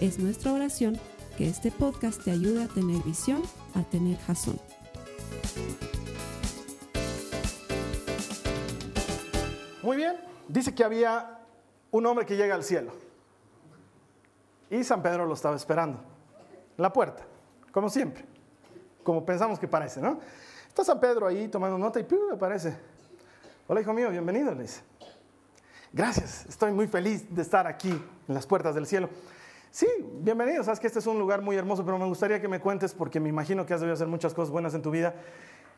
Es nuestra oración que este podcast te ayude a tener visión, a tener jazón. Muy bien, dice que había un hombre que llega al cielo. Y San Pedro lo estaba esperando, en la puerta, como siempre, como pensamos que parece, ¿no? Está San Pedro ahí tomando nota y ¡pum! aparece. Hola, hijo mío, bienvenido, le dice. Gracias, estoy muy feliz de estar aquí en las puertas del cielo. Sí, bienvenido. Sabes que este es un lugar muy hermoso, pero me gustaría que me cuentes, porque me imagino que has debido hacer muchas cosas buenas en tu vida.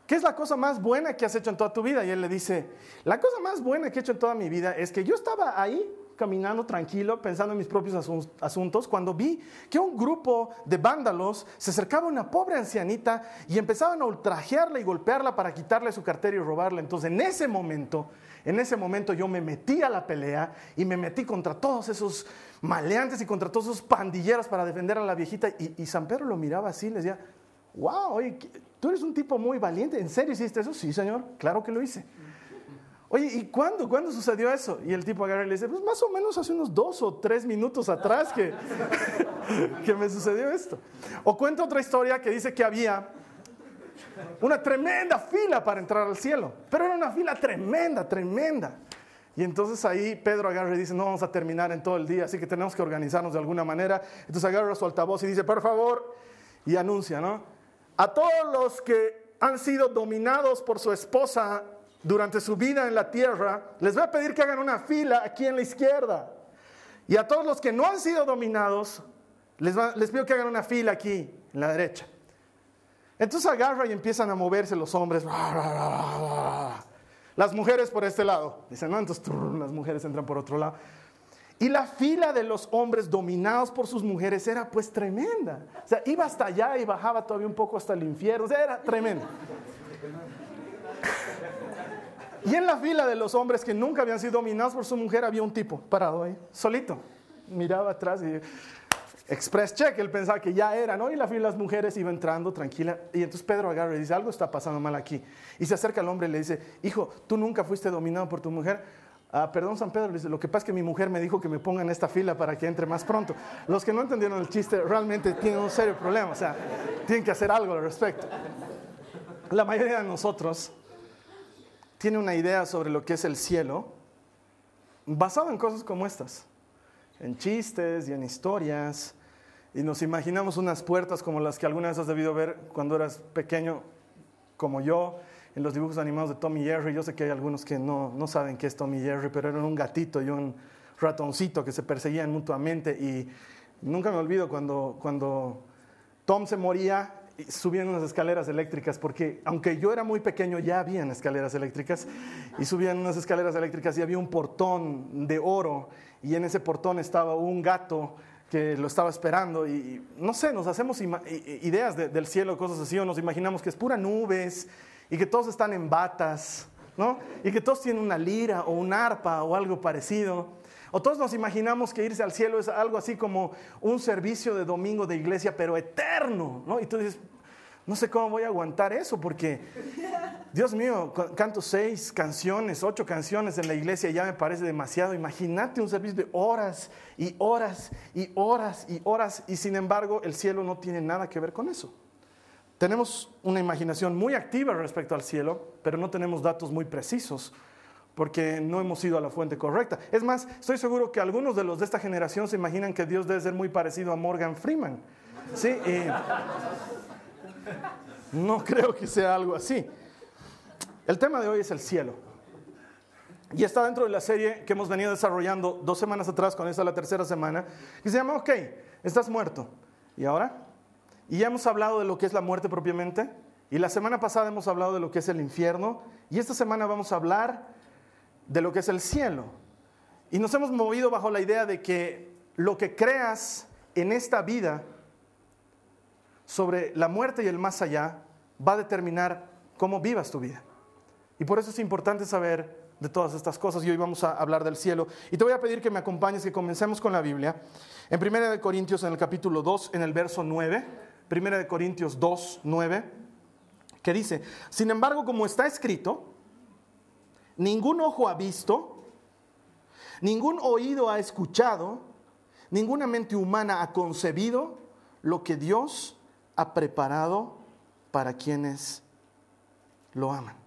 ¿Qué es la cosa más buena que has hecho en toda tu vida? Y él le dice, la cosa más buena que he hecho en toda mi vida es que yo estaba ahí caminando tranquilo, pensando en mis propios asuntos, cuando vi que un grupo de vándalos se acercaba a una pobre ancianita y empezaban a ultrajearla y golpearla para quitarle su cartera y robarla. Entonces, en ese momento, en ese momento yo me metí a la pelea y me metí contra todos esos maleantes y contra todos esos pandilleros para defender a la viejita. Y, San Pedro lo miraba así y le decía, wow, oye, tú eres un tipo muy valiente. ¿En serio hiciste eso? Sí, señor, claro que lo hice. Oye, ¿y cuándo? ¿Cuándo sucedió eso? Y el tipo agarra y le dice, pues más o menos hace unos dos o tres minutos atrás que, que me sucedió esto. O cuenta otra historia que dice que había una tremenda fila para entrar al cielo, pero era una fila tremenda, tremenda. Y entonces ahí Pedro agarra y dice, no vamos a terminar en todo el día, así que tenemos que organizarnos de alguna manera. Entonces agarra su altavoz y dice, por favor, y anuncia, ¿no? A todos los que han sido dominados por su esposa durante su vida en la tierra, les voy a pedir que hagan una fila aquí en la izquierda. Y a todos los que no han sido dominados, les, les pido que hagan una fila aquí en la derecha. Entonces agarra y empiezan a moverse los hombres. Las mujeres por este lado. Dicen, no, entonces las mujeres entran por otro lado. Y la fila de los hombres dominados por sus mujeres era pues tremenda. O sea, iba hasta allá y bajaba todavía un poco hasta el infierno. O sea, era tremendo. Y en la fila de los hombres que nunca habían sido dominados por su mujer había un tipo parado ahí, solito. Miraba atrás y express check, él pensaba que ya era, ¿no? Y la fila de las mujeres iba entrando tranquila. Y entonces Pedro agarra y dice, algo está pasando mal aquí. Y se acerca al hombre y le dice, hijo, tú nunca fuiste dominado por tu mujer. Ah, perdón, San Pedro, le dice, lo que pasa es que mi mujer me dijo que me ponga en esta fila para que entre más pronto. Los que no entendieron el chiste realmente tienen un serio problema, o sea, tienen que hacer algo al respecto. La mayoría de nosotros tiene una idea sobre lo que es el cielo basado en cosas como estas, en chistes y en historias y nos imaginamos unas puertas como las que alguna vez has debido ver cuando eras pequeño, como yo, en los dibujos animados de Tommy Jerry. Yo sé que hay algunos que no, no saben qué es Tommy Jerry, pero eran un gatito y un ratoncito que se perseguían mutuamente. Y nunca me olvido cuando, cuando Tom se moría, subían unas escaleras eléctricas, porque aunque yo era muy pequeño, ya habían escaleras eléctricas, y subían unas escaleras eléctricas y había un portón de oro, y en ese portón estaba un gato que lo estaba esperando y no sé, nos hacemos ideas del cielo, cosas así, o nos imaginamos que es pura nubes y que todos están en batas, ¿no? Y que todos tienen una lira o un arpa o algo parecido. O todos nos imaginamos que irse al cielo es algo así como un servicio de domingo de iglesia, pero eterno, ¿no? Y tú dices, no sé cómo voy a aguantar eso porque, Dios mío, canto seis canciones, ocho canciones en la iglesia, ya me parece demasiado. Imagínate un servicio de horas y horas y horas y horas y sin embargo el cielo no tiene nada que ver con eso. Tenemos una imaginación muy activa respecto al cielo, pero no tenemos datos muy precisos porque no hemos ido a la fuente correcta. Es más, estoy seguro que algunos de los de esta generación se imaginan que Dios debe ser muy parecido a Morgan Freeman. Sí, y no creo que sea algo así. El tema de hoy es el cielo. Y está dentro de la serie que hemos venido desarrollando dos semanas atrás, con esta la tercera semana, y se llama, ok, estás muerto. ¿Y ahora? Y ya hemos hablado de lo que es la muerte propiamente, y la semana pasada hemos hablado de lo que es el infierno, y esta semana vamos a hablar de lo que es el cielo. Y nos hemos movido bajo la idea de que lo que creas en esta vida sobre la muerte y el más allá va a determinar cómo vivas tu vida. Y por eso es importante saber de todas estas cosas y hoy vamos a hablar del cielo. Y te voy a pedir que me acompañes, que comencemos con la Biblia. En 1 Corintios, en el capítulo 2, en el verso 9, 1 Corintios 2, 9, que dice, sin embargo, como está escrito, ningún ojo ha visto, ningún oído ha escuchado, ninguna mente humana ha concebido lo que Dios ha preparado para quienes lo aman.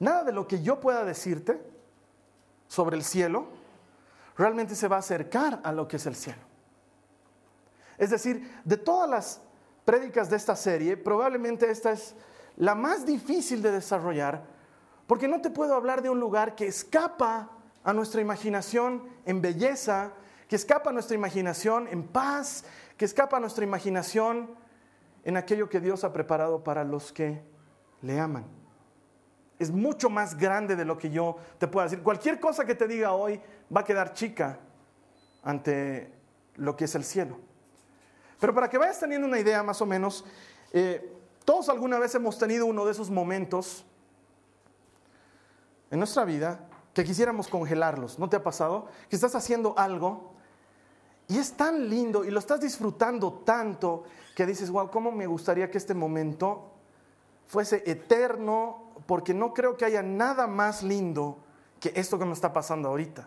Nada de lo que yo pueda decirte sobre el cielo realmente se va a acercar a lo que es el cielo. Es decir, de todas las prédicas de esta serie, probablemente esta es la más difícil de desarrollar, porque no te puedo hablar de un lugar que escapa a nuestra imaginación en belleza, que escapa a nuestra imaginación en paz, que escapa a nuestra imaginación en aquello que Dios ha preparado para los que le aman es mucho más grande de lo que yo te pueda decir. Cualquier cosa que te diga hoy va a quedar chica ante lo que es el cielo. Pero para que vayas teniendo una idea más o menos, eh, todos alguna vez hemos tenido uno de esos momentos en nuestra vida que quisiéramos congelarlos. ¿No te ha pasado? Que estás haciendo algo y es tan lindo y lo estás disfrutando tanto que dices, wow, ¿cómo me gustaría que este momento fuese eterno, porque no creo que haya nada más lindo que esto que me está pasando ahorita.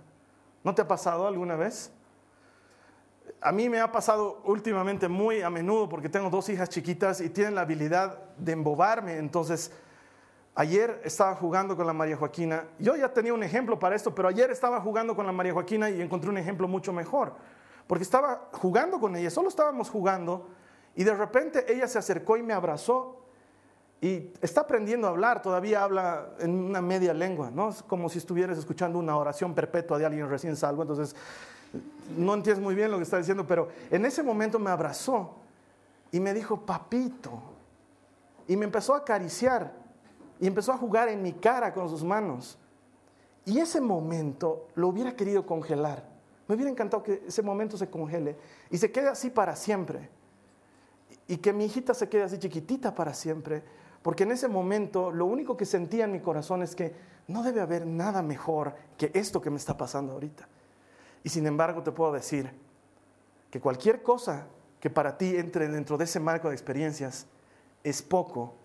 ¿No te ha pasado alguna vez? A mí me ha pasado últimamente muy a menudo porque tengo dos hijas chiquitas y tienen la habilidad de embobarme. Entonces, ayer estaba jugando con la María Joaquina. Yo ya tenía un ejemplo para esto, pero ayer estaba jugando con la María Joaquina y encontré un ejemplo mucho mejor. Porque estaba jugando con ella, solo estábamos jugando y de repente ella se acercó y me abrazó y está aprendiendo a hablar, todavía habla en una media lengua, ¿no? Es como si estuvieras escuchando una oración perpetua de alguien recién salvo, entonces no entiendes muy bien lo que está diciendo, pero en ese momento me abrazó y me dijo, papito, y me empezó a acariciar y empezó a jugar en mi cara con sus manos. Y ese momento lo hubiera querido congelar. Me hubiera encantado que ese momento se congele y se quede así para siempre. Y que mi hijita se quede así chiquitita para siempre porque en ese momento lo único que sentía en mi corazón es que no debe haber nada mejor que esto que me está pasando ahorita. Y sin embargo te puedo decir que cualquier cosa que para ti entre dentro de ese marco de experiencias es poco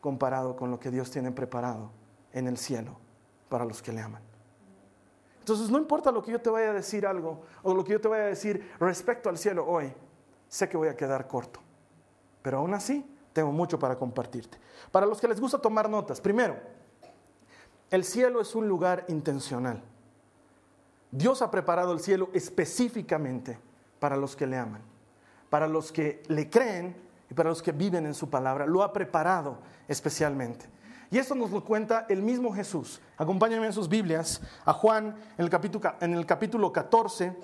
comparado con lo que Dios tiene preparado en el cielo para los que le aman. Entonces no importa lo que yo te vaya a decir algo o lo que yo te vaya a decir respecto al cielo hoy, sé que voy a quedar corto. Pero aún así, tengo mucho para compartirte. Para los que les gusta tomar notas, primero, el cielo es un lugar intencional. Dios ha preparado el cielo específicamente para los que le aman, para los que le creen y para los que viven en su palabra. Lo ha preparado especialmente. Y esto nos lo cuenta el mismo Jesús. Acompáñenme en sus Biblias a Juan en el capítulo, en el capítulo 14,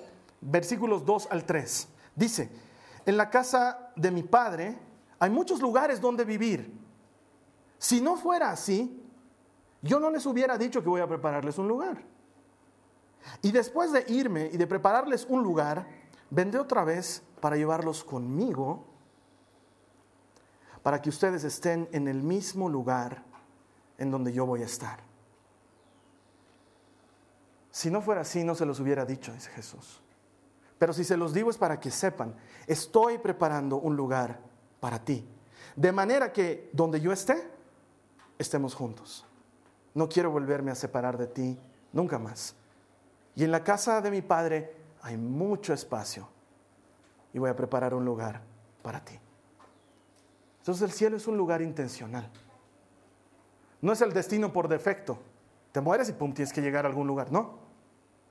versículos 2 al 3. Dice, en la casa de mi Padre hay muchos lugares donde vivir. Si no fuera así, yo no les hubiera dicho que voy a prepararles un lugar. Y después de irme y de prepararles un lugar, vendré otra vez para llevarlos conmigo, para que ustedes estén en el mismo lugar en donde yo voy a estar. Si no fuera así, no se los hubiera dicho, dice Jesús. Pero si se los digo es para que sepan, estoy preparando un lugar para ti. De manera que donde yo esté, estemos juntos. No quiero volverme a separar de ti nunca más. Y en la casa de mi Padre hay mucho espacio y voy a preparar un lugar para ti. Entonces el cielo es un lugar intencional. No es el destino por defecto. Te mueres y pum, tienes que llegar a algún lugar. No.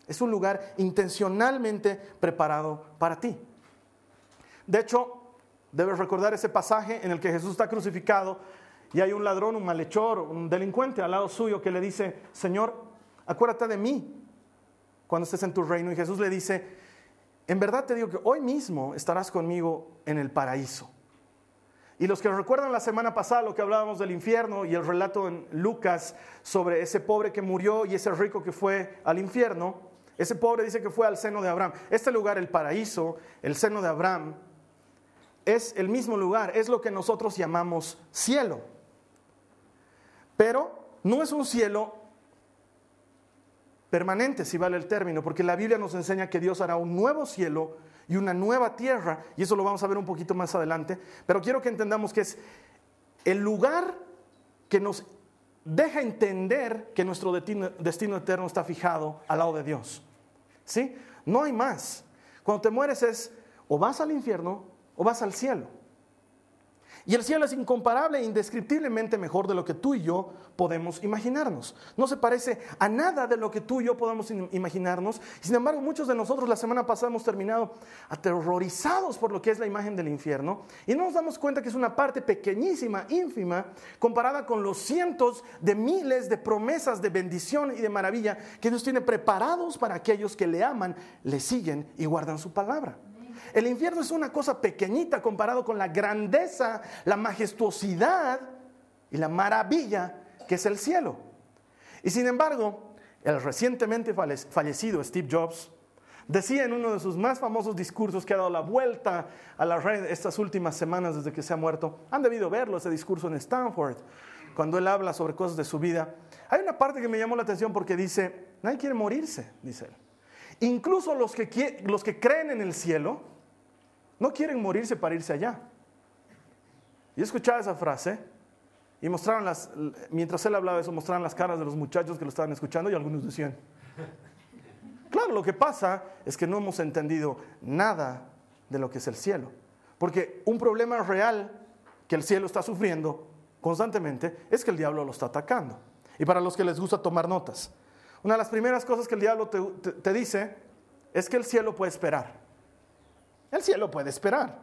Es un lugar intencionalmente preparado para ti. De hecho, Debes recordar ese pasaje en el que Jesús está crucificado y hay un ladrón, un malhechor, un delincuente al lado suyo que le dice, Señor, acuérdate de mí cuando estés en tu reino. Y Jesús le dice, en verdad te digo que hoy mismo estarás conmigo en el paraíso. Y los que recuerdan la semana pasada lo que hablábamos del infierno y el relato en Lucas sobre ese pobre que murió y ese rico que fue al infierno, ese pobre dice que fue al seno de Abraham. Este lugar, el paraíso, el seno de Abraham, es el mismo lugar, es lo que nosotros llamamos cielo. Pero no es un cielo permanente, si vale el término, porque la Biblia nos enseña que Dios hará un nuevo cielo y una nueva tierra, y eso lo vamos a ver un poquito más adelante, pero quiero que entendamos que es el lugar que nos deja entender que nuestro destino, eterno está fijado al lado de Dios. ¿Sí? No hay más. Cuando te mueres es o vas al infierno o vas al cielo. Y el cielo es incomparable e indescriptiblemente mejor de lo que tú y yo podemos imaginarnos. No se parece a nada de lo que tú y yo podemos imaginarnos. Sin embargo, muchos de nosotros la semana pasada hemos terminado aterrorizados por lo que es la imagen del infierno y no nos damos cuenta que es una parte pequeñísima, ínfima, comparada con los cientos de miles de promesas de bendición y de maravilla que Dios tiene preparados para aquellos que le aman, le siguen y guardan su palabra. El infierno es una cosa pequeñita comparado con la grandeza, la majestuosidad y la maravilla que es el cielo. Y sin embargo, el recientemente fallecido Steve Jobs decía en uno de sus más famosos discursos que ha dado la vuelta a la red estas últimas semanas desde que se ha muerto, han debido verlo, ese discurso en Stanford, cuando él habla sobre cosas de su vida. Hay una parte que me llamó la atención porque dice, nadie quiere morirse, dice él. Incluso los que, los que creen en el cielo, no quieren morirse para irse allá. Y escuchaba esa frase y mostraron las, mientras él hablaba eso, mostraron las caras de los muchachos que lo estaban escuchando y algunos decían, claro, lo que pasa es que no hemos entendido nada de lo que es el cielo. Porque un problema real que el cielo está sufriendo constantemente es que el diablo lo está atacando. Y para los que les gusta tomar notas, una de las primeras cosas que el diablo te dice es que el cielo puede esperar. El cielo puede esperar.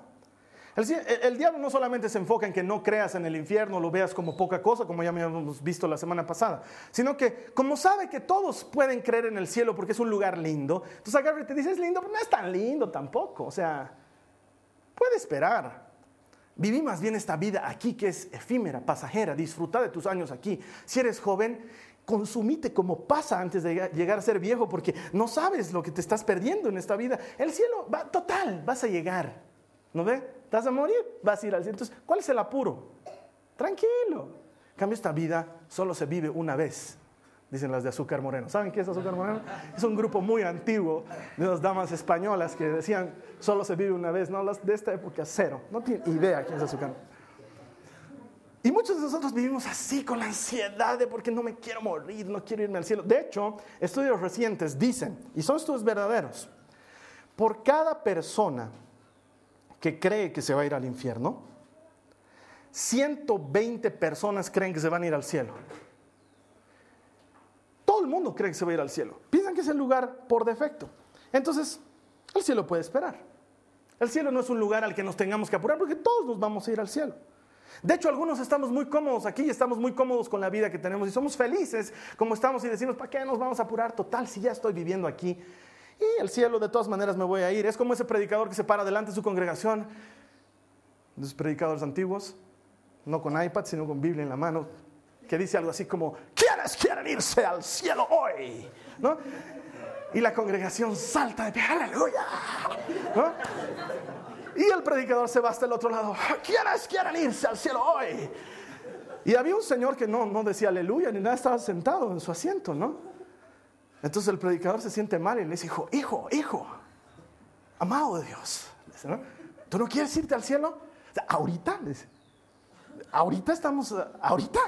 El, diablo no solamente se enfoca en que no creas en el infierno, lo veas como poca cosa, como ya habíamos visto la semana pasada, sino que como sabe que todos pueden creer en el cielo porque es un lugar lindo, entonces agarra y te dice, es lindo, pero no es tan lindo tampoco. O sea, puede esperar. Viví más bien esta vida aquí que es efímera, pasajera, disfruta de tus años aquí. Si eres joven, consumite como pasa antes de llegar a ser viejo, porque no sabes lo que te estás perdiendo en esta vida. El cielo va total, vas a llegar. ¿No ve? ¿Estás a morir? Vas a ir al cielo. Entonces, ¿cuál es el apuro? Tranquilo. En cambio, esta vida solo se vive una vez, dicen las de Azúcar Moreno. ¿Saben qué es Azúcar Moreno? Es un grupo muy antiguo de unas damas españolas que decían, solo se vive una vez. No, las de esta época, cero. No tienen idea quién es Azúcar Moreno. Y muchos de nosotros vivimos así con la ansiedad de porque no me quiero morir, no quiero irme al cielo. De hecho, estudios recientes dicen, y son estudios verdaderos, por cada persona que cree que se va a ir al infierno, 120 personas creen que se van a ir al cielo. Todo el mundo cree que se va a ir al cielo. Piensan que es el lugar por defecto. Entonces, el cielo puede esperar. El cielo no es un lugar al que nos tengamos que apurar porque todos nos vamos a ir al cielo. De hecho, algunos estamos muy cómodos aquí y estamos muy cómodos con la vida que tenemos y somos felices como estamos y decimos, ¿para qué nos vamos a apurar? Total, si ya estoy viviendo aquí y el cielo de todas maneras me voy a ir. Es como ese predicador que se para delante de su congregación, los predicadores antiguos, no con iPad, sino con Biblia en la mano, que dice algo así como, ¿quiénes quieren irse al cielo hoy? ¿No? Y la congregación salta de pie, aleluya. ¿No? Y el predicador se va hasta el otro lado. ¿Quiénes quieren irse al cielo hoy? Y había un señor que no, no decía aleluya ni nada, estaba sentado en su asiento, ¿no? Entonces el predicador se siente mal y le dice, hijo, hijo, hijo, amado de Dios, ¿tú no quieres irte al cielo? Ahorita, dice, ahorita estamos, ahorita.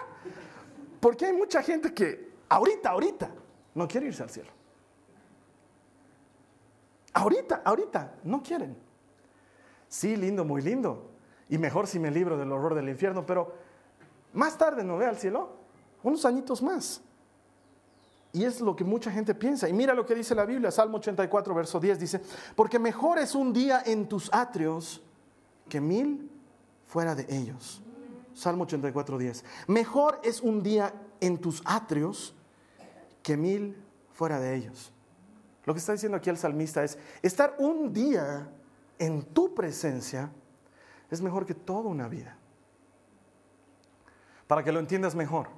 Porque hay mucha gente que ahorita, ahorita, no quiere irse al cielo. Ahorita, ahorita, no quieren. Sí, lindo, muy lindo. Y mejor si me libro del horror del infierno, pero más tarde no ve al cielo, unos añitos más. Y es lo que mucha gente piensa. Y mira lo que dice la Biblia, Salmo 84, verso 10, dice, porque mejor es un día en tus atrios que mil fuera de ellos. Salmo 84, 10. Mejor es un día en tus atrios que mil fuera de ellos. Lo que está diciendo aquí el salmista es, estar un día en tu presencia es mejor que toda una vida. Para que lo entiendas mejor.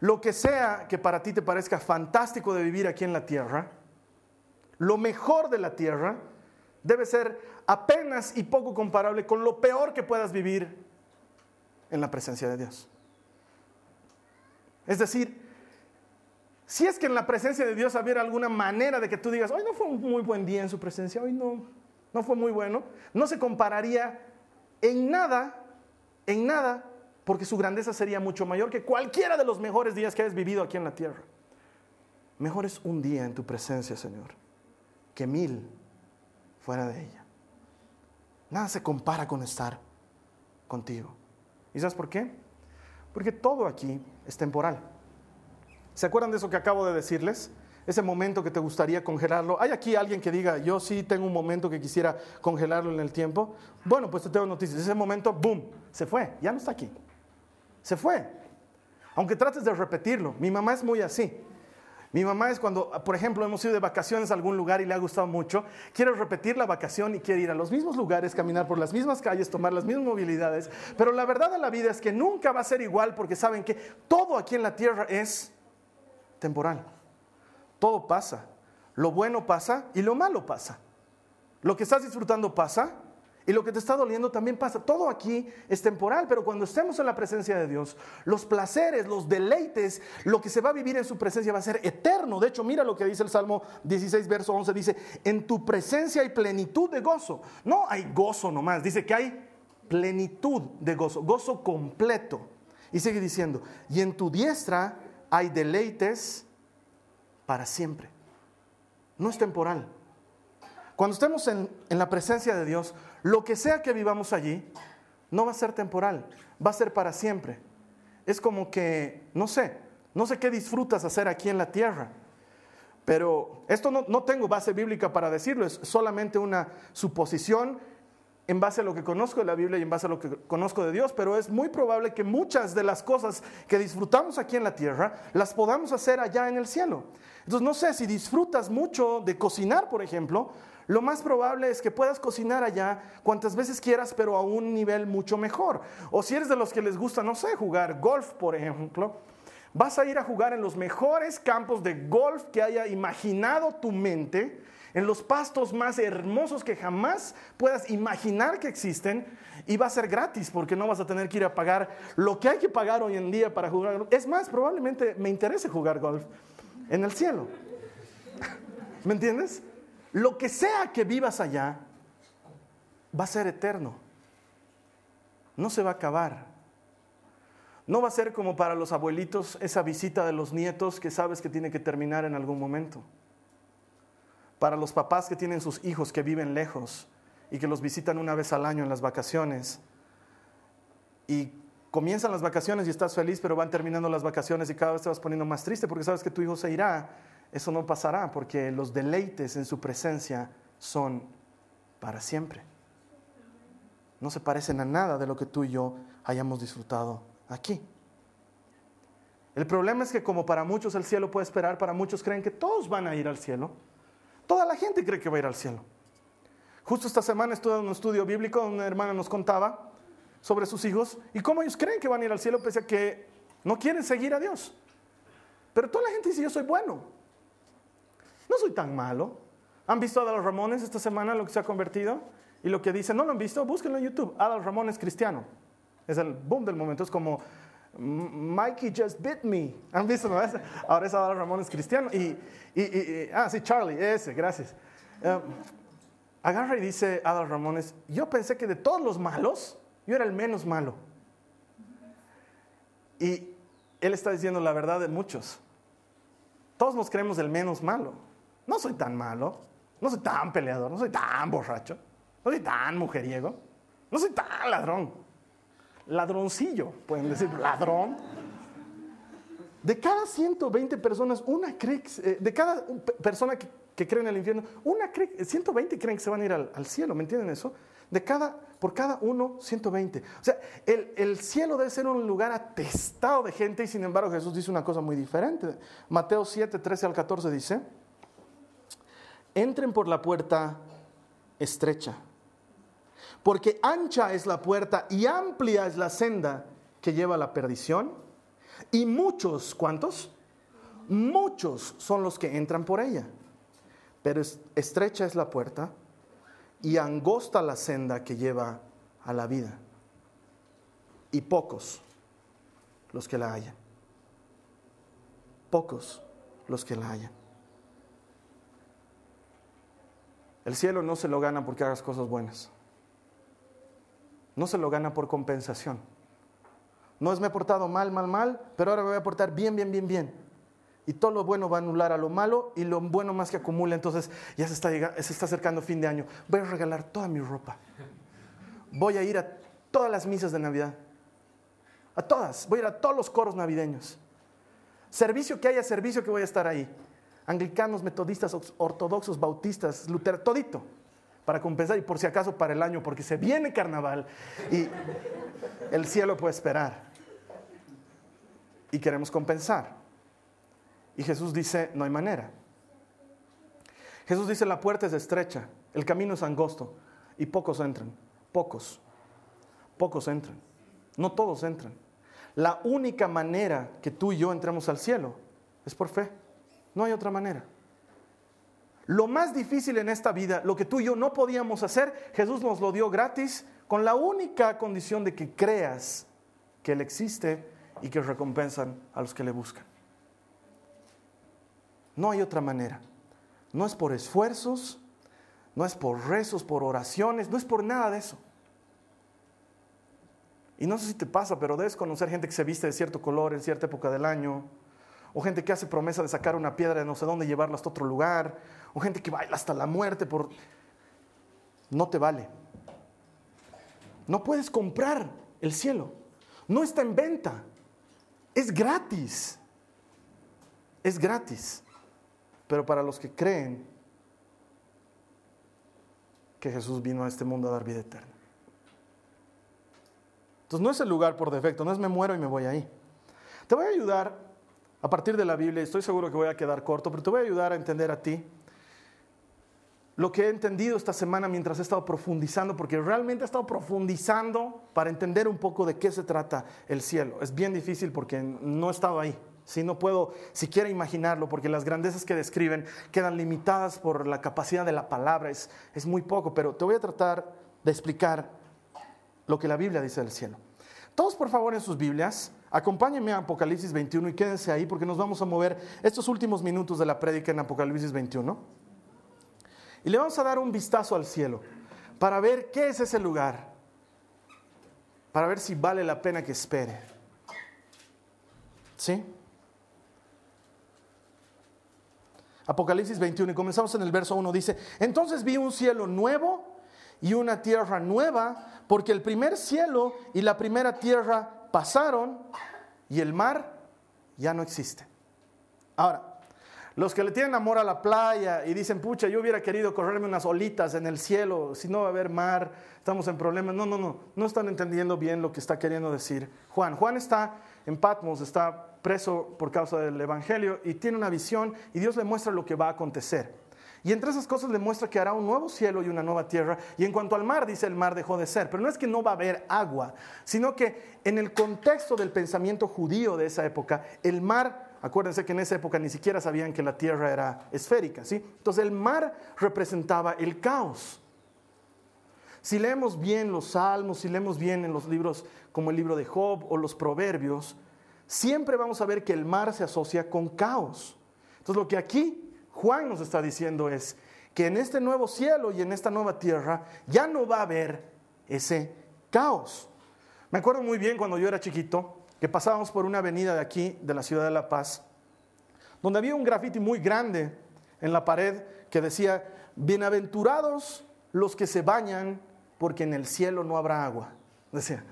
Lo que sea que para ti te parezca fantástico de vivir aquí en la tierra, lo mejor de la tierra debe ser apenas y poco comparable con lo peor que puedas vivir en la presencia de Dios. Es decir, si es que en la presencia de Dios hubiera alguna manera de que tú digas, hoy no fue un muy buen día en su presencia, hoy no, no fue muy bueno, no se compararía en nada, en nada, porque su grandeza sería mucho mayor que cualquiera de los mejores días que hayas vivido aquí en la tierra. Mejor es un día en tu presencia, Señor, que mil fuera de ella. Nada se compara con estar contigo. ¿Y sabes por qué? Porque todo aquí es temporal. ¿Se acuerdan de eso que acabo de decirles? Ese momento que te gustaría congelarlo. ¿Hay aquí alguien que diga, yo sí tengo un momento que quisiera congelarlo en el tiempo? Bueno, pues te tengo noticias. Ese momento, boom, se fue, ya no está aquí. Se fue. Aunque trates de repetirlo. Mi mamá es muy así. Mi mamá es cuando, por ejemplo, hemos ido de vacaciones a algún lugar y le ha gustado mucho, quiere repetir la vacación y quiere ir a los mismos lugares, caminar por las mismas calles, tomar las mismas movilidades. Pero la verdad de la vida es que nunca va a ser igual porque saben que todo aquí en la tierra es temporal. Todo pasa. Lo bueno pasa y lo malo pasa. Lo que estás disfrutando pasa y lo que te está doliendo también pasa. Todo aquí es temporal, pero cuando estemos en la presencia de Dios, los placeres, los deleites, lo que se va a vivir en su presencia va a ser eterno. De hecho, mira lo que dice el Salmo 16, verso 11. Dice, en tu presencia hay plenitud de gozo. No hay gozo nomás, dice que hay plenitud de gozo, gozo completo. Y sigue diciendo, y en tu diestra hay deleites para siempre. No es temporal. Cuando estemos en, en la presencia de Dios, lo que sea que vivamos allí, no va a ser temporal, va a ser para siempre. Es como que, no sé, no sé qué disfrutas hacer aquí en la tierra, pero esto no, no tengo base bíblica para decirlo, es solamente una suposición en base a lo que conozco de la Biblia y en base a lo que conozco de Dios, pero es muy probable que muchas de las cosas que disfrutamos aquí en la tierra las podamos hacer allá en el cielo. Entonces, no sé si disfrutas mucho de cocinar, por ejemplo, lo más probable es que puedas cocinar allá cuantas veces quieras, pero a un nivel mucho mejor. O si eres de los que les gusta, no sé, jugar golf, por ejemplo, vas a ir a jugar en los mejores campos de golf que haya imaginado tu mente, en los pastos más hermosos que jamás puedas imaginar que existen, y va a ser gratis porque no vas a tener que ir a pagar lo que hay que pagar hoy en día para jugar. Es más, probablemente me interese jugar golf en el cielo. ¿Me entiendes? Lo que sea que vivas allá va a ser eterno. No se va a acabar. No va a ser como para los abuelitos esa visita de los nietos que sabes que tiene que terminar en algún momento. Para los papás que tienen sus hijos que viven lejos y que los visitan una vez al año en las vacaciones. Y comienzan las vacaciones y estás feliz, pero van terminando las vacaciones y cada vez te vas poniendo más triste porque sabes que tu hijo se irá eso no pasará porque los deleites en su presencia son para siempre. No se parecen a nada de lo que tú y yo hayamos disfrutado aquí. El problema es que como para muchos el cielo puede esperar, para muchos creen que todos van a ir al cielo. Toda la gente cree que va a ir al cielo. Justo esta semana estuve en un estudio bíblico una hermana nos contaba sobre sus hijos y cómo ellos creen que van a ir al cielo pese a que no quieren seguir a Dios. Pero toda la gente dice, yo soy bueno no soy tan malo. ¿Han visto a Adal Ramones esta semana lo que se ha convertido? Y lo que dice, no lo han visto, búsquenlo en YouTube. Adal Ramones cristiano. Es el boom del momento. Es como Mikey just bit me. ¿Han visto? Ahora es Adal Ramones cristiano. Y, ah, sí, Charlie, ese, gracias. Eh, agarra y dice Adal Ramones, yo pensé que de todos los malos, yo era el menos malo. Y él está diciendo la verdad de muchos. Todos nos creemos el menos malo. No soy tan malo, no soy tan peleador, no soy tan borracho, no soy tan mujeriego, no soy tan ladrón. Ladroncillo, pueden decir, ladrón. De cada 120 personas, una cree, eh, de cada persona que, cree en el infierno, una cree, 120 creen que se van a ir al, cielo, ¿me entienden eso? De cada, por cada uno, 120. O sea, el, el, cielo debe ser un lugar atestado de gente y sin embargo Jesús dice una cosa muy diferente. Mateo 7, 13 al 14 dice, entren por la puerta estrecha, porque ancha es la puerta y amplia es la senda que lleva a la perdición, y muchos, ¿cuántos? Muchos son los que entran por ella, pero estrecha es la puerta y angosta la senda que lleva a la vida, y pocos los que la hallan. Pocos los que la hallan. El cielo no se lo gana porque hagas cosas buenas. No se lo gana por compensación. No es me he portado mal, mal, mal, pero ahora me voy a portar bien, bien, bien, bien. Y todo lo bueno va a anular a lo malo y lo bueno más que acumula. Entonces ya se está, se está acercando fin de año. Voy a regalar toda mi ropa. Voy a ir a todas las misas de Navidad. A todas. Voy a ir a todos los coros navideños. Servicio que haya servicio que voy a estar ahí. Anglicanos, metodistas, ortodoxos, bautistas, luteranos, todito. Para compensar y por si acaso para el año, porque se viene carnaval y el cielo puede esperar. Y queremos compensar. Y Jesús dice, no hay manera. Jesús dice, la puerta es estrecha, el camino es angosto y pocos entran, pocos, pocos entran, no todos entran. La única manera que tú y yo entremos al cielo es por fe, no hay otra manera. Lo más difícil en esta vida, lo que tú y yo no podíamos hacer, Jesús nos lo dio gratis con la única condición de que creas que Él existe y que recompensan a los que le buscan. No hay otra manera. No es por esfuerzos, no es por rezos, por oraciones, no es por nada de eso. Y no sé si te pasa, pero debes conocer gente que se viste de cierto color en cierta época del año, o gente que hace promesa de sacar una piedra de no sé dónde y llevarla hasta otro lugar, o gente que baila hasta la muerte por... No te vale. No puedes comprar el cielo. No está en venta. Es gratis. Es gratis pero para los que creen que Jesús vino a este mundo a dar vida eterna. Entonces no es el lugar por defecto, no es me muero y me voy ahí. Te voy a ayudar a partir de la Biblia, estoy seguro que voy a quedar corto, pero te voy a ayudar a entender a ti lo que he entendido esta semana mientras he estado profundizando, porque realmente he estado profundizando para entender un poco de qué se trata el cielo. Es bien difícil porque no he estado ahí. Si no puedo siquiera imaginarlo, porque las grandezas que describen quedan limitadas por la capacidad de la palabra, es, es muy poco, pero te voy a tratar de explicar lo que la Biblia dice del cielo. Todos, por favor, en sus Biblias, acompáñenme a Apocalipsis 21 y quédense ahí porque nos vamos a mover estos últimos minutos de la prédica en Apocalipsis 21. Y le vamos a dar un vistazo al cielo para ver qué es ese lugar, para ver si vale la pena que espere. ¿Sí? Apocalipsis 21 y comenzamos en el verso 1, dice, entonces vi un cielo nuevo y una tierra nueva, porque el primer cielo y la primera tierra pasaron y el mar ya no existe. Ahora, los que le tienen amor a la playa y dicen, pucha, yo hubiera querido correrme unas olitas en el cielo, si no va a haber mar, estamos en problemas. No, no, no, no están entendiendo bien lo que está queriendo decir Juan. Juan está en Patmos, está preso por causa del Evangelio y tiene una visión y Dios le muestra lo que va a acontecer. Y entre esas cosas le muestra que hará un nuevo cielo y una nueva tierra. Y en cuanto al mar, dice el mar dejó de ser. Pero no es que no va a haber agua, sino que en el contexto del pensamiento judío de esa época, el mar, acuérdense que en esa época ni siquiera sabían que la tierra era esférica, ¿sí? Entonces el mar representaba el caos. Si leemos bien los salmos, si leemos bien en los libros como el libro de Job o los proverbios, siempre vamos a ver que el mar se asocia con caos. Entonces lo que aquí Juan nos está diciendo es que en este nuevo cielo y en esta nueva tierra ya no va a haber ese caos. Me acuerdo muy bien cuando yo era chiquito que pasábamos por una avenida de aquí, de la ciudad de La Paz, donde había un grafiti muy grande en la pared que decía, bienaventurados los que se bañan porque en el cielo no habrá agua. Decía,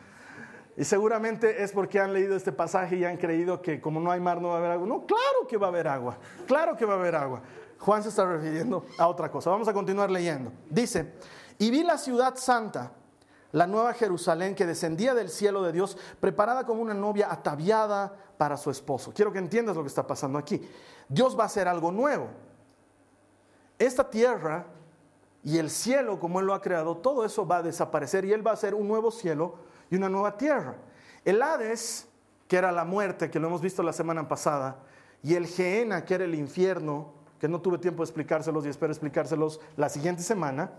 y seguramente es porque han leído este pasaje y han creído que como no hay mar no va a haber agua. No, claro que va a haber agua, claro que va a haber agua. Juan se está refiriendo a otra cosa. Vamos a continuar leyendo. Dice, y vi la ciudad santa, la nueva Jerusalén que descendía del cielo de Dios, preparada como una novia ataviada para su esposo. Quiero que entiendas lo que está pasando aquí. Dios va a hacer algo nuevo. Esta tierra y el cielo, como Él lo ha creado, todo eso va a desaparecer y Él va a hacer un nuevo cielo y una nueva tierra. El Hades, que era la muerte, que lo hemos visto la semana pasada, y el Geena, que era el infierno, que no tuve tiempo de explicárselos y espero explicárselos la siguiente semana.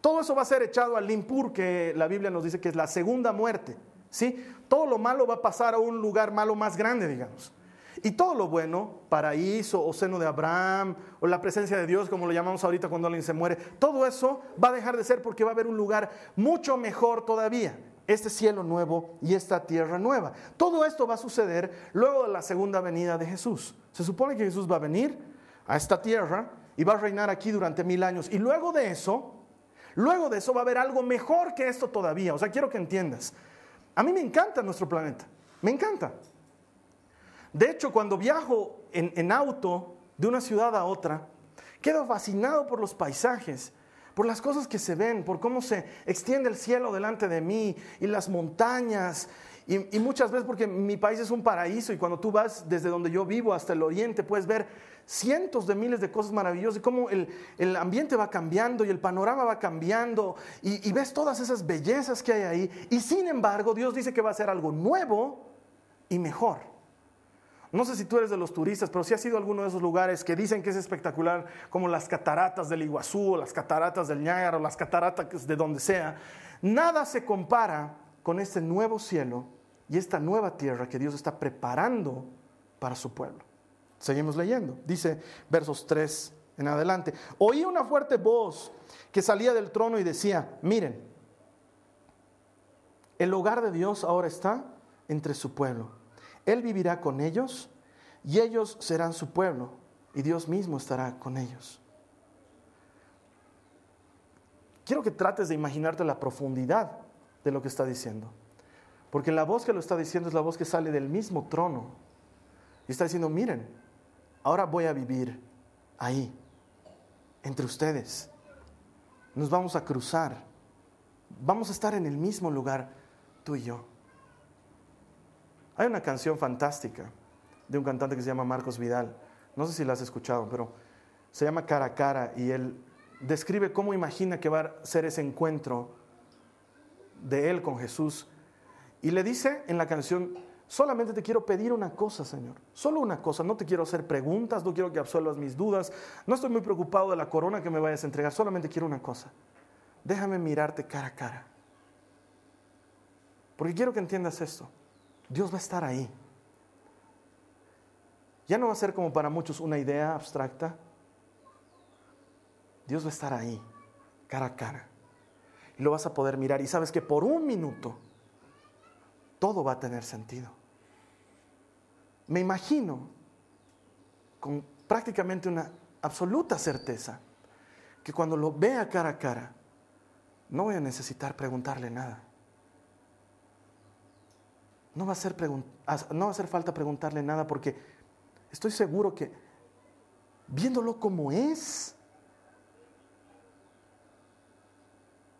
Todo eso va a ser echado al limpur, que la Biblia nos dice que es la segunda muerte. ¿sí? Todo lo malo va a pasar a un lugar malo más grande, digamos. Y todo lo bueno, paraíso o seno de Abraham o la presencia de Dios, como lo llamamos ahorita cuando alguien se muere, todo eso va a dejar de ser porque va a haber un lugar mucho mejor todavía. Este cielo nuevo y esta tierra nueva. Todo esto va a suceder luego de la segunda venida de Jesús. Se supone que Jesús va a venir a esta tierra y va a reinar aquí durante mil años. Y luego de eso, luego de eso va a haber algo mejor que esto todavía. O sea, quiero que entiendas. A mí me encanta nuestro planeta. Me encanta. De hecho, cuando viajo en, auto de una ciudad a otra, quedo fascinado por los paisajes, por las cosas que se ven, por cómo se extiende el cielo delante de mí y las montañas. Y, muchas veces porque mi país es un paraíso y cuando tú vas desde donde yo vivo hasta el oriente puedes ver cientos de miles de cosas maravillosas y cómo el, ambiente va cambiando y el panorama va cambiando y, y ves todas esas bellezas que hay ahí. Y sin embargo Dios dice que va a ser algo nuevo y mejor. No sé si tú eres de los turistas, pero si has ido a alguno de esos lugares que dicen que es espectacular, como las cataratas del Iguazú, o las cataratas del Niágara, o las cataratas de donde sea, nada se compara con este nuevo cielo y esta nueva tierra que Dios está preparando para su pueblo. Seguimos leyendo. Dice versos 3 en adelante. Oí una fuerte voz que salía del trono y decía, miren, el hogar de Dios ahora está entre su pueblo él vivirá con ellos y ellos serán su pueblo y Dios mismo estará con ellos. Quiero que trates de imaginarte la profundidad de lo que está diciendo. Porque la voz que lo está diciendo es la voz que sale del mismo trono. Y está diciendo, miren, ahora voy a vivir ahí, entre ustedes. Nos vamos a cruzar. Vamos a estar en el mismo lugar, tú y yo. Hay una canción fantástica de un cantante que se llama Marcos Vidal. No sé si la has escuchado, pero se llama Cara a Cara y él describe cómo imagina que va a ser ese encuentro de él con Jesús. Y le dice en la canción, solamente te quiero pedir una cosa, Señor. Solo una cosa. No te quiero hacer preguntas, no quiero que absuelvas mis dudas. No estoy muy preocupado de la corona que me vayas a entregar. Solamente quiero una cosa. Déjame mirarte cara a cara. Porque quiero que entiendas esto. Dios va a estar ahí. Ya no va a ser como para muchos una idea abstracta. Dios va a estar ahí, cara a cara. Y lo vas a poder mirar. Y sabes que por un minuto todo va a tener sentido. Me imagino con prácticamente una absoluta certeza que cuando lo vea cara a cara, no voy a necesitar preguntarle nada. No va, a hacer falta preguntarle nada porque estoy seguro que viéndolo como es,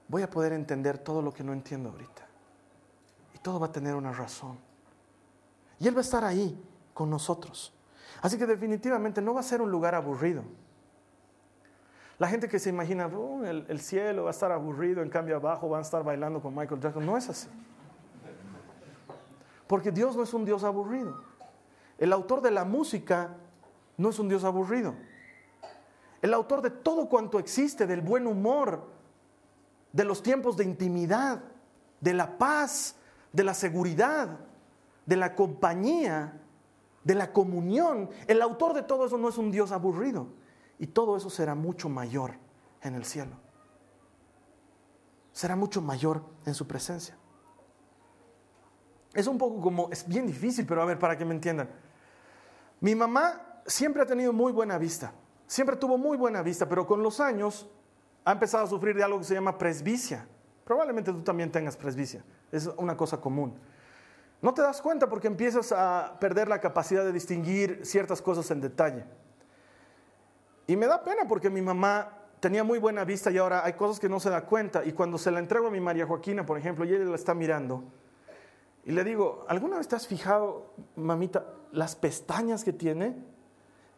voy a poder entender todo lo que no entiendo ahorita. Y todo va a tener una razón. Y Él va a estar ahí con nosotros. Así que definitivamente no va a ser un lugar aburrido. La gente que se imagina, oh, el, el, cielo va a estar aburrido, en cambio abajo van a estar bailando con Michael Jackson, no es así. Porque Dios no es un Dios aburrido. El autor de la música no es un Dios aburrido. El autor de todo cuanto existe, del buen humor, de los tiempos de intimidad, de la paz, de la seguridad, de la compañía, de la comunión. El autor de todo eso no es un Dios aburrido. Y todo eso será mucho mayor en el cielo. Será mucho mayor en su presencia. Es un poco como, es bien difícil, pero a ver, para que me entiendan. Mi mamá siempre ha tenido muy buena vista, siempre tuvo muy buena vista, pero con los años ha empezado a sufrir de algo que se llama presbicia. Probablemente tú también tengas presbicia, es una cosa común. No te das cuenta porque empiezas a perder la capacidad de distinguir ciertas cosas en detalle. Y me da pena porque mi mamá tenía muy buena vista y ahora hay cosas que no se da cuenta. Y cuando se la entrego a mi María Joaquina, por ejemplo, y ella la está mirando, y le digo, ¿alguna vez te has fijado, mamita, las pestañas que tiene?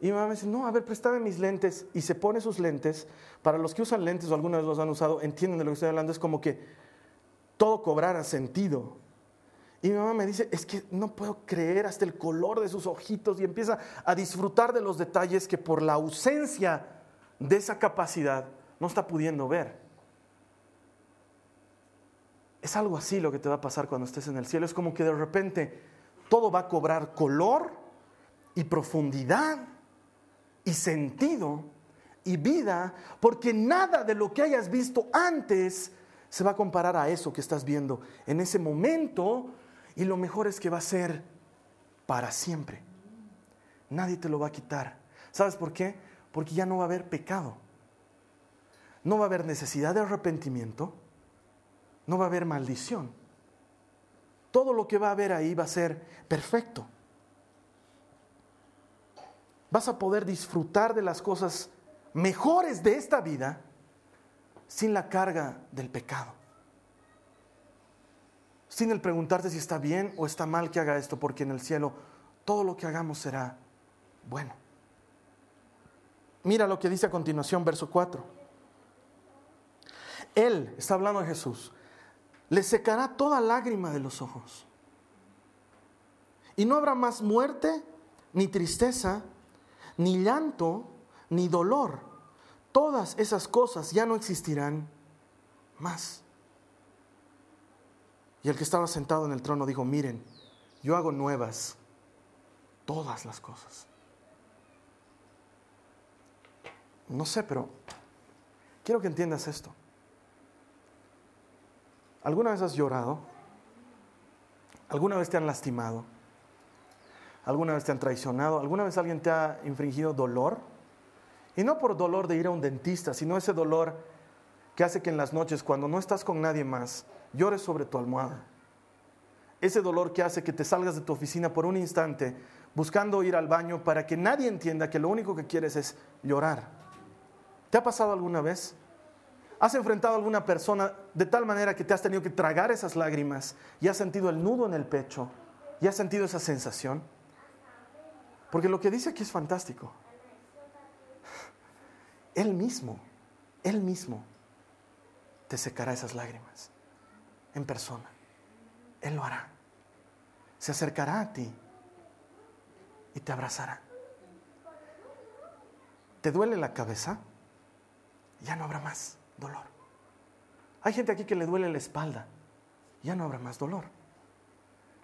Y mi mamá me dice, no, a ver, préstame mis lentes. Y se pone sus lentes. Para los que usan lentes o alguna vez los han usado, entienden de lo que estoy hablando. Es como que todo cobrara sentido. Y mi mamá me dice, es que no puedo creer hasta el color de sus ojitos. Y empieza a disfrutar de los detalles que por la ausencia de esa capacidad no está pudiendo ver. Es algo así lo que te va a pasar cuando estés en el cielo. Es como que de repente todo va a cobrar color y profundidad y sentido y vida, porque nada de lo que hayas visto antes se va a comparar a eso que estás viendo en ese momento y lo mejor es que va a ser para siempre. Nadie te lo va a quitar. ¿Sabes por qué? Porque ya no va a haber pecado. No va a haber necesidad de arrepentimiento. No va a haber maldición. Todo lo que va a haber ahí va a ser perfecto. Vas a poder disfrutar de las cosas mejores de esta vida sin la carga del pecado. Sin el preguntarte si está bien o está mal que haga esto, porque en el cielo todo lo que hagamos será bueno. Mira lo que dice a continuación, verso 4. Él, está hablando de Jesús, le secará toda lágrima de los ojos. Y no habrá más muerte, ni tristeza, ni llanto, ni dolor. Todas esas cosas ya no existirán más. Y el que estaba sentado en el trono dijo, miren, yo hago nuevas todas las cosas. No sé, pero quiero que entiendas esto. ¿Alguna vez has llorado? ¿Alguna vez te han lastimado? ¿Alguna vez te han traicionado? ¿Alguna vez alguien te ha infringido dolor? Y no por dolor de ir a un dentista, sino ese dolor que hace que en las noches, cuando no estás con nadie más, llores sobre tu almohada. Ese dolor que hace que te salgas de tu oficina por un instante buscando ir al baño para que nadie entienda que lo único que quieres es llorar. ¿Te ha pasado alguna vez? ¿Has enfrentado a alguna persona de tal manera que te has tenido que tragar esas lágrimas y has sentido el nudo en el pecho y has sentido esa sensación? Porque lo que dice aquí es fantástico. Él mismo, Él mismo te secará esas lágrimas en persona. Él lo hará. Se acercará a ti y te abrazará. ¿Te duele la cabeza? ya no habrá más dolor. Hay gente aquí que le duele la espalda, ya no habrá más dolor.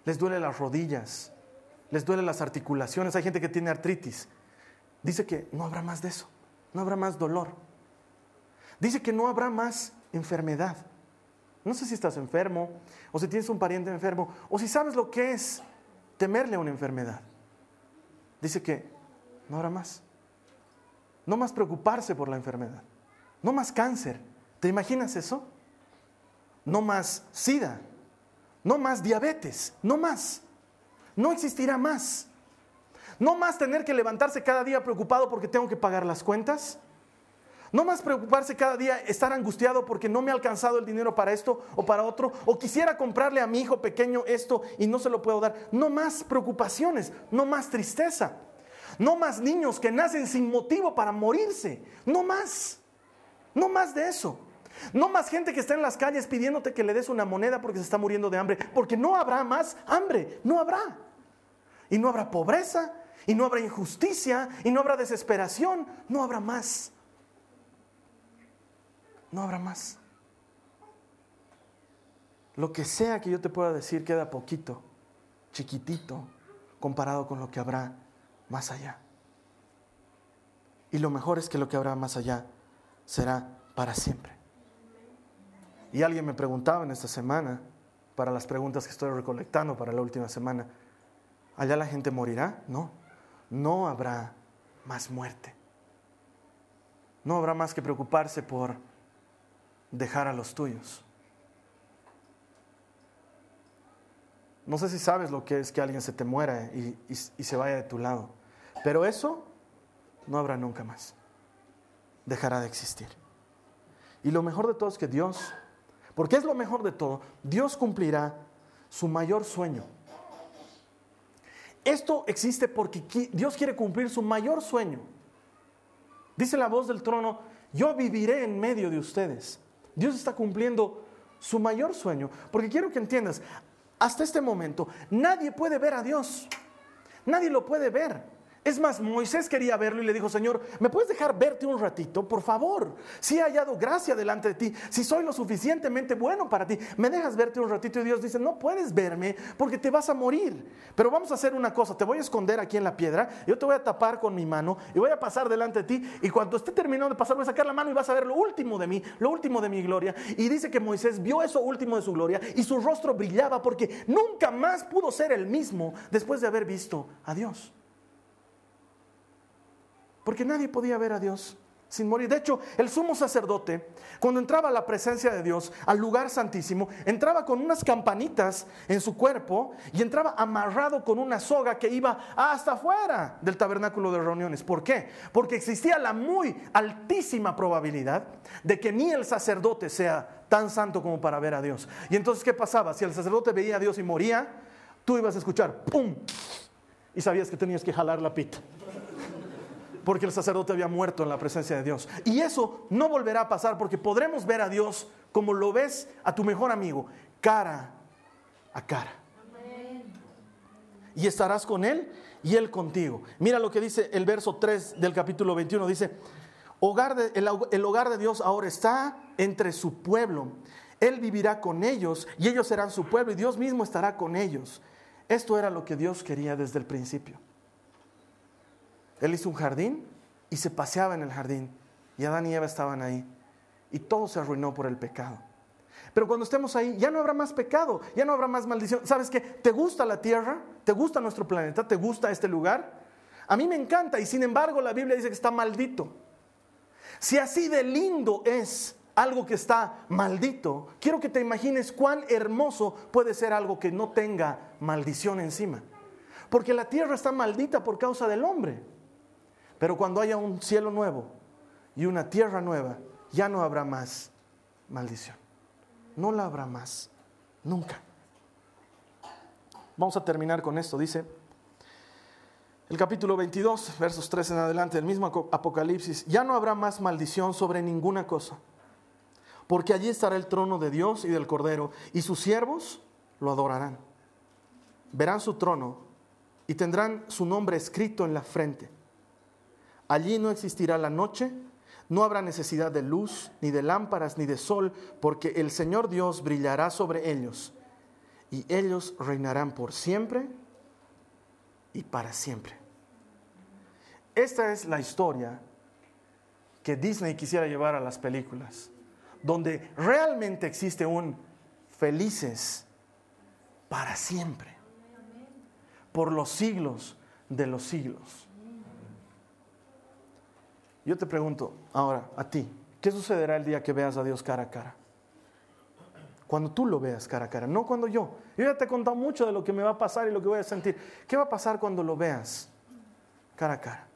Les duele las rodillas, les duele las articulaciones, hay gente que tiene artritis. Dice que no habrá más de eso, no habrá más dolor. Dice que no habrá más enfermedad. No sé si estás enfermo, o si tienes un pariente enfermo, o si sabes lo que es temerle a una enfermedad. Dice que no habrá más. No más preocuparse por la enfermedad. No más cáncer. ¿Te imaginas eso? No más sida. No más diabetes. No más. No existirá más. No más tener que levantarse cada día preocupado porque tengo que pagar las cuentas. No más preocuparse cada día, estar angustiado porque no me ha alcanzado el dinero para esto o para otro, o quisiera comprarle a mi hijo pequeño esto y no se lo puedo dar. No más preocupaciones, no más tristeza, no más niños que nacen sin motivo para morirse, no más. No más de eso. No más gente que está en las calles pidiéndote que le des una moneda porque se está muriendo de hambre. Porque no habrá más hambre. No habrá. Y no habrá pobreza. Y no habrá injusticia. Y no habrá desesperación. No habrá más. No habrá más. Lo que sea que yo te pueda decir queda poquito, chiquitito, comparado con lo que habrá más allá. Y lo mejor es que lo que habrá más allá será para siempre. Y alguien me preguntaba en esta semana, para las preguntas que estoy recolectando para la última semana, ¿allá la gente morirá? No, no habrá más muerte. No habrá más que preocuparse por dejar a los tuyos. No sé si sabes lo que es que alguien se te muera y, se vaya de tu lado, pero eso no habrá nunca más dejará de existir. Y lo mejor de todo es que Dios, porque es lo mejor de todo, Dios cumplirá su mayor sueño. Esto existe porque Dios quiere cumplir su mayor sueño. Dice la voz del trono, yo viviré en medio de ustedes. Dios está cumpliendo su mayor sueño, porque quiero que entiendas, hasta este momento nadie puede ver a Dios, nadie lo puede ver. Es más, Moisés quería verlo y le dijo, Señor, ¿me puedes dejar verte un ratito? Por favor, si he hallado gracia delante de ti, si soy lo suficientemente bueno para ti, ¿me dejas verte un ratito? Y Dios dice, no puedes verme porque te vas a morir. Pero vamos a hacer una cosa, te voy a esconder aquí en la piedra, yo te voy a tapar con mi mano y voy a pasar delante de ti y cuando esté terminando de pasar voy a sacar la mano y vas a ver lo último de mí, lo último de mi gloria. Y dice que Moisés vio eso último de su gloria y su rostro brillaba porque nunca más pudo ser el mismo después de haber visto a Dios. Porque nadie podía ver a Dios sin morir. De hecho, el sumo sacerdote, cuando entraba a la presencia de Dios, al lugar santísimo, entraba con unas campanitas en su cuerpo y entraba amarrado con una soga que iba hasta afuera del tabernáculo de reuniones. ¿Por qué? Porque existía la muy altísima probabilidad de que ni el sacerdote sea tan santo como para ver a Dios. Y entonces, ¿qué pasaba? Si el sacerdote veía a Dios y moría, tú ibas a escuchar ¡pum! Y sabías que tenías que jalar la pita porque el sacerdote había muerto en la presencia de Dios. Y eso no volverá a pasar porque podremos ver a Dios como lo ves a tu mejor amigo, cara a cara. Y estarás con Él y Él contigo. Mira lo que dice el verso 3 del capítulo 21. Dice, hogar el, el hogar de Dios ahora está entre su pueblo. Él vivirá con ellos y ellos serán su pueblo y Dios mismo estará con ellos. Esto era lo que Dios quería desde el principio. Él hizo un jardín y se paseaba en el jardín. Y Adán y Eva estaban ahí. Y todo se arruinó por el pecado. Pero cuando estemos ahí, ya no habrá más pecado, ya no habrá más maldición. ¿Sabes qué? ¿Te gusta la tierra? ¿Te gusta nuestro planeta? ¿Te gusta este lugar? A mí me encanta y sin embargo la Biblia dice que está maldito. Si así de lindo es algo que está maldito, quiero que te imagines cuán hermoso puede ser algo que no tenga maldición encima. Porque la tierra está maldita por causa del hombre. Pero cuando haya un cielo nuevo y una tierra nueva, ya no habrá más maldición. No la habrá más, nunca. Vamos a terminar con esto. Dice el capítulo 22, versos 3 en adelante, el mismo Apocalipsis, ya no habrá más maldición sobre ninguna cosa, porque allí estará el trono de Dios y del Cordero, y sus siervos lo adorarán. Verán su trono y tendrán su nombre escrito en la frente. Allí no existirá la noche, no habrá necesidad de luz, ni de lámparas, ni de sol, porque el Señor Dios brillará sobre ellos, y ellos reinarán por siempre y para siempre. Esta es la historia que Disney quisiera llevar a las películas, donde realmente existe un felices para siempre, por los siglos de los siglos. Yo te pregunto ahora a ti, ¿qué sucederá el día que veas a Dios cara a cara? Cuando tú lo veas cara a cara, no cuando yo. Yo ya te he contado mucho de lo que me va a pasar y lo que voy a sentir. ¿Qué va a pasar cuando lo veas cara a cara?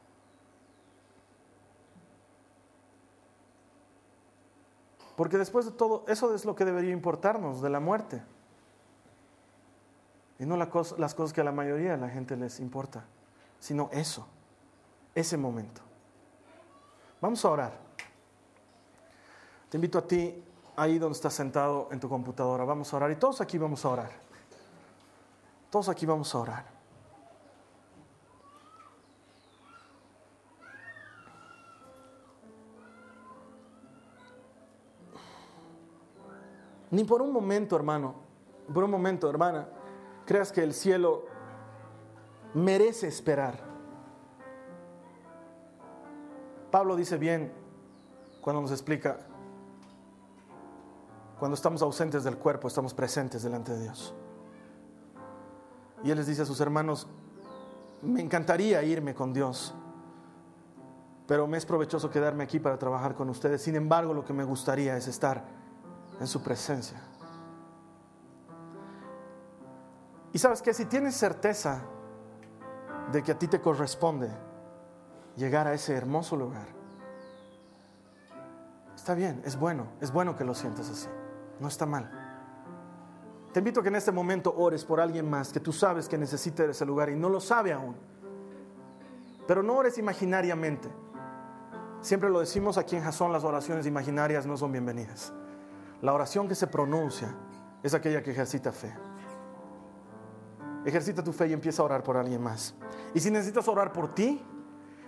Porque después de todo, eso es lo que debería importarnos de la muerte. Y no las cosas que a la mayoría de la gente les importa, sino eso, ese momento. Vamos a orar. Te invito a ti, ahí donde estás sentado en tu computadora, vamos a orar. Y todos aquí vamos a orar. Todos aquí vamos a orar. Ni por un momento, hermano, por un momento, hermana, creas que el cielo merece esperar. Pablo dice bien cuando nos explica, cuando estamos ausentes del cuerpo, estamos presentes delante de Dios. Y él les dice a sus hermanos, me encantaría irme con Dios, pero me es provechoso quedarme aquí para trabajar con ustedes. Sin embargo, lo que me gustaría es estar en su presencia. Y sabes que si tienes certeza de que a ti te corresponde, llegar a ese hermoso lugar. Está bien, es bueno, es bueno que lo sientas así, no está mal. Te invito a que en este momento ores por alguien más que tú sabes que necesita ese lugar y no lo sabe aún. Pero no ores imaginariamente. Siempre lo decimos aquí en Jasón, las oraciones imaginarias no son bienvenidas. La oración que se pronuncia es aquella que ejercita fe. ejercita tu fe y empieza a orar por alguien más. Y si necesitas orar por ti,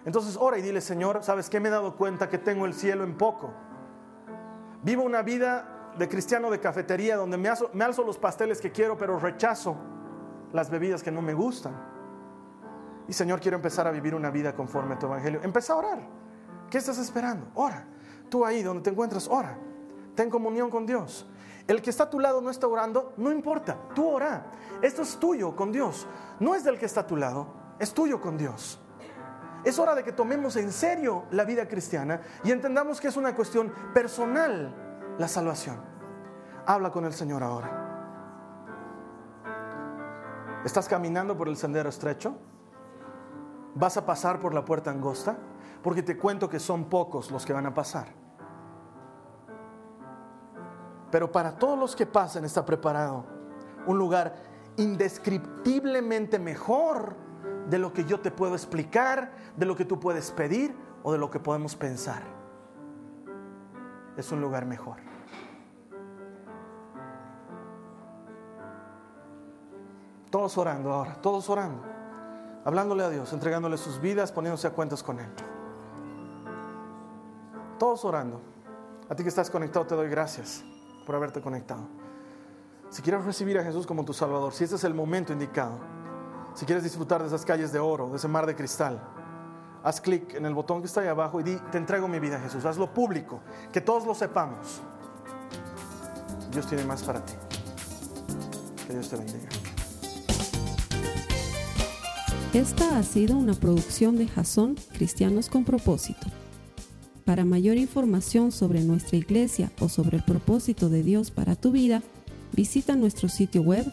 entonces ora y dile, Señor, ¿sabes qué? Me he dado cuenta que tengo el cielo en poco. Vivo una vida de cristiano de cafetería donde me alzo, los pasteles que quiero, pero rechazo las bebidas que no me gustan. Y Señor, quiero empezar a vivir una vida conforme a tu evangelio. Empieza a orar. ¿Qué estás esperando? Ora. Tú ahí donde te encuentras, ora. Ten comunión con Dios. El que está a tu lado no está orando, no importa, tú ora. Esto es tuyo con Dios. No es del que está a tu lado, es tuyo con Dios. Es hora de que tomemos en serio la vida cristiana y entendamos que es una cuestión personal la salvación. Habla con el Señor ahora. ¿Estás caminando por el sendero estrecho? ¿Vas a pasar por la puerta angosta? Porque te cuento que son pocos los que van a pasar. Pero para todos los que pasen está preparado un lugar indescriptiblemente mejor de lo que yo te puedo explicar, de lo que tú puedes pedir o de lo que podemos pensar. Es un lugar mejor. Todos orando ahora, todos orando, hablándole a Dios, entregándole sus vidas, poniéndose a cuentas con Él. Todos orando. A ti que estás conectado te doy gracias por haberte conectado. Si quieres recibir a Jesús como tu Salvador, si este es el momento indicado, si quieres disfrutar de esas calles de oro, de ese mar de cristal, haz clic en el botón que está ahí abajo y di, te entrego mi vida Jesús, hazlo público, que todos lo sepamos. Dios tiene más para ti. Que Dios te bendiga. Esta ha sido una producción de Jason Cristianos con propósito. Para mayor información sobre nuestra iglesia o sobre el propósito de Dios para tu vida, visita nuestro sitio web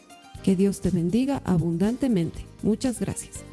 Que Dios te bendiga abundantemente. Muchas gracias.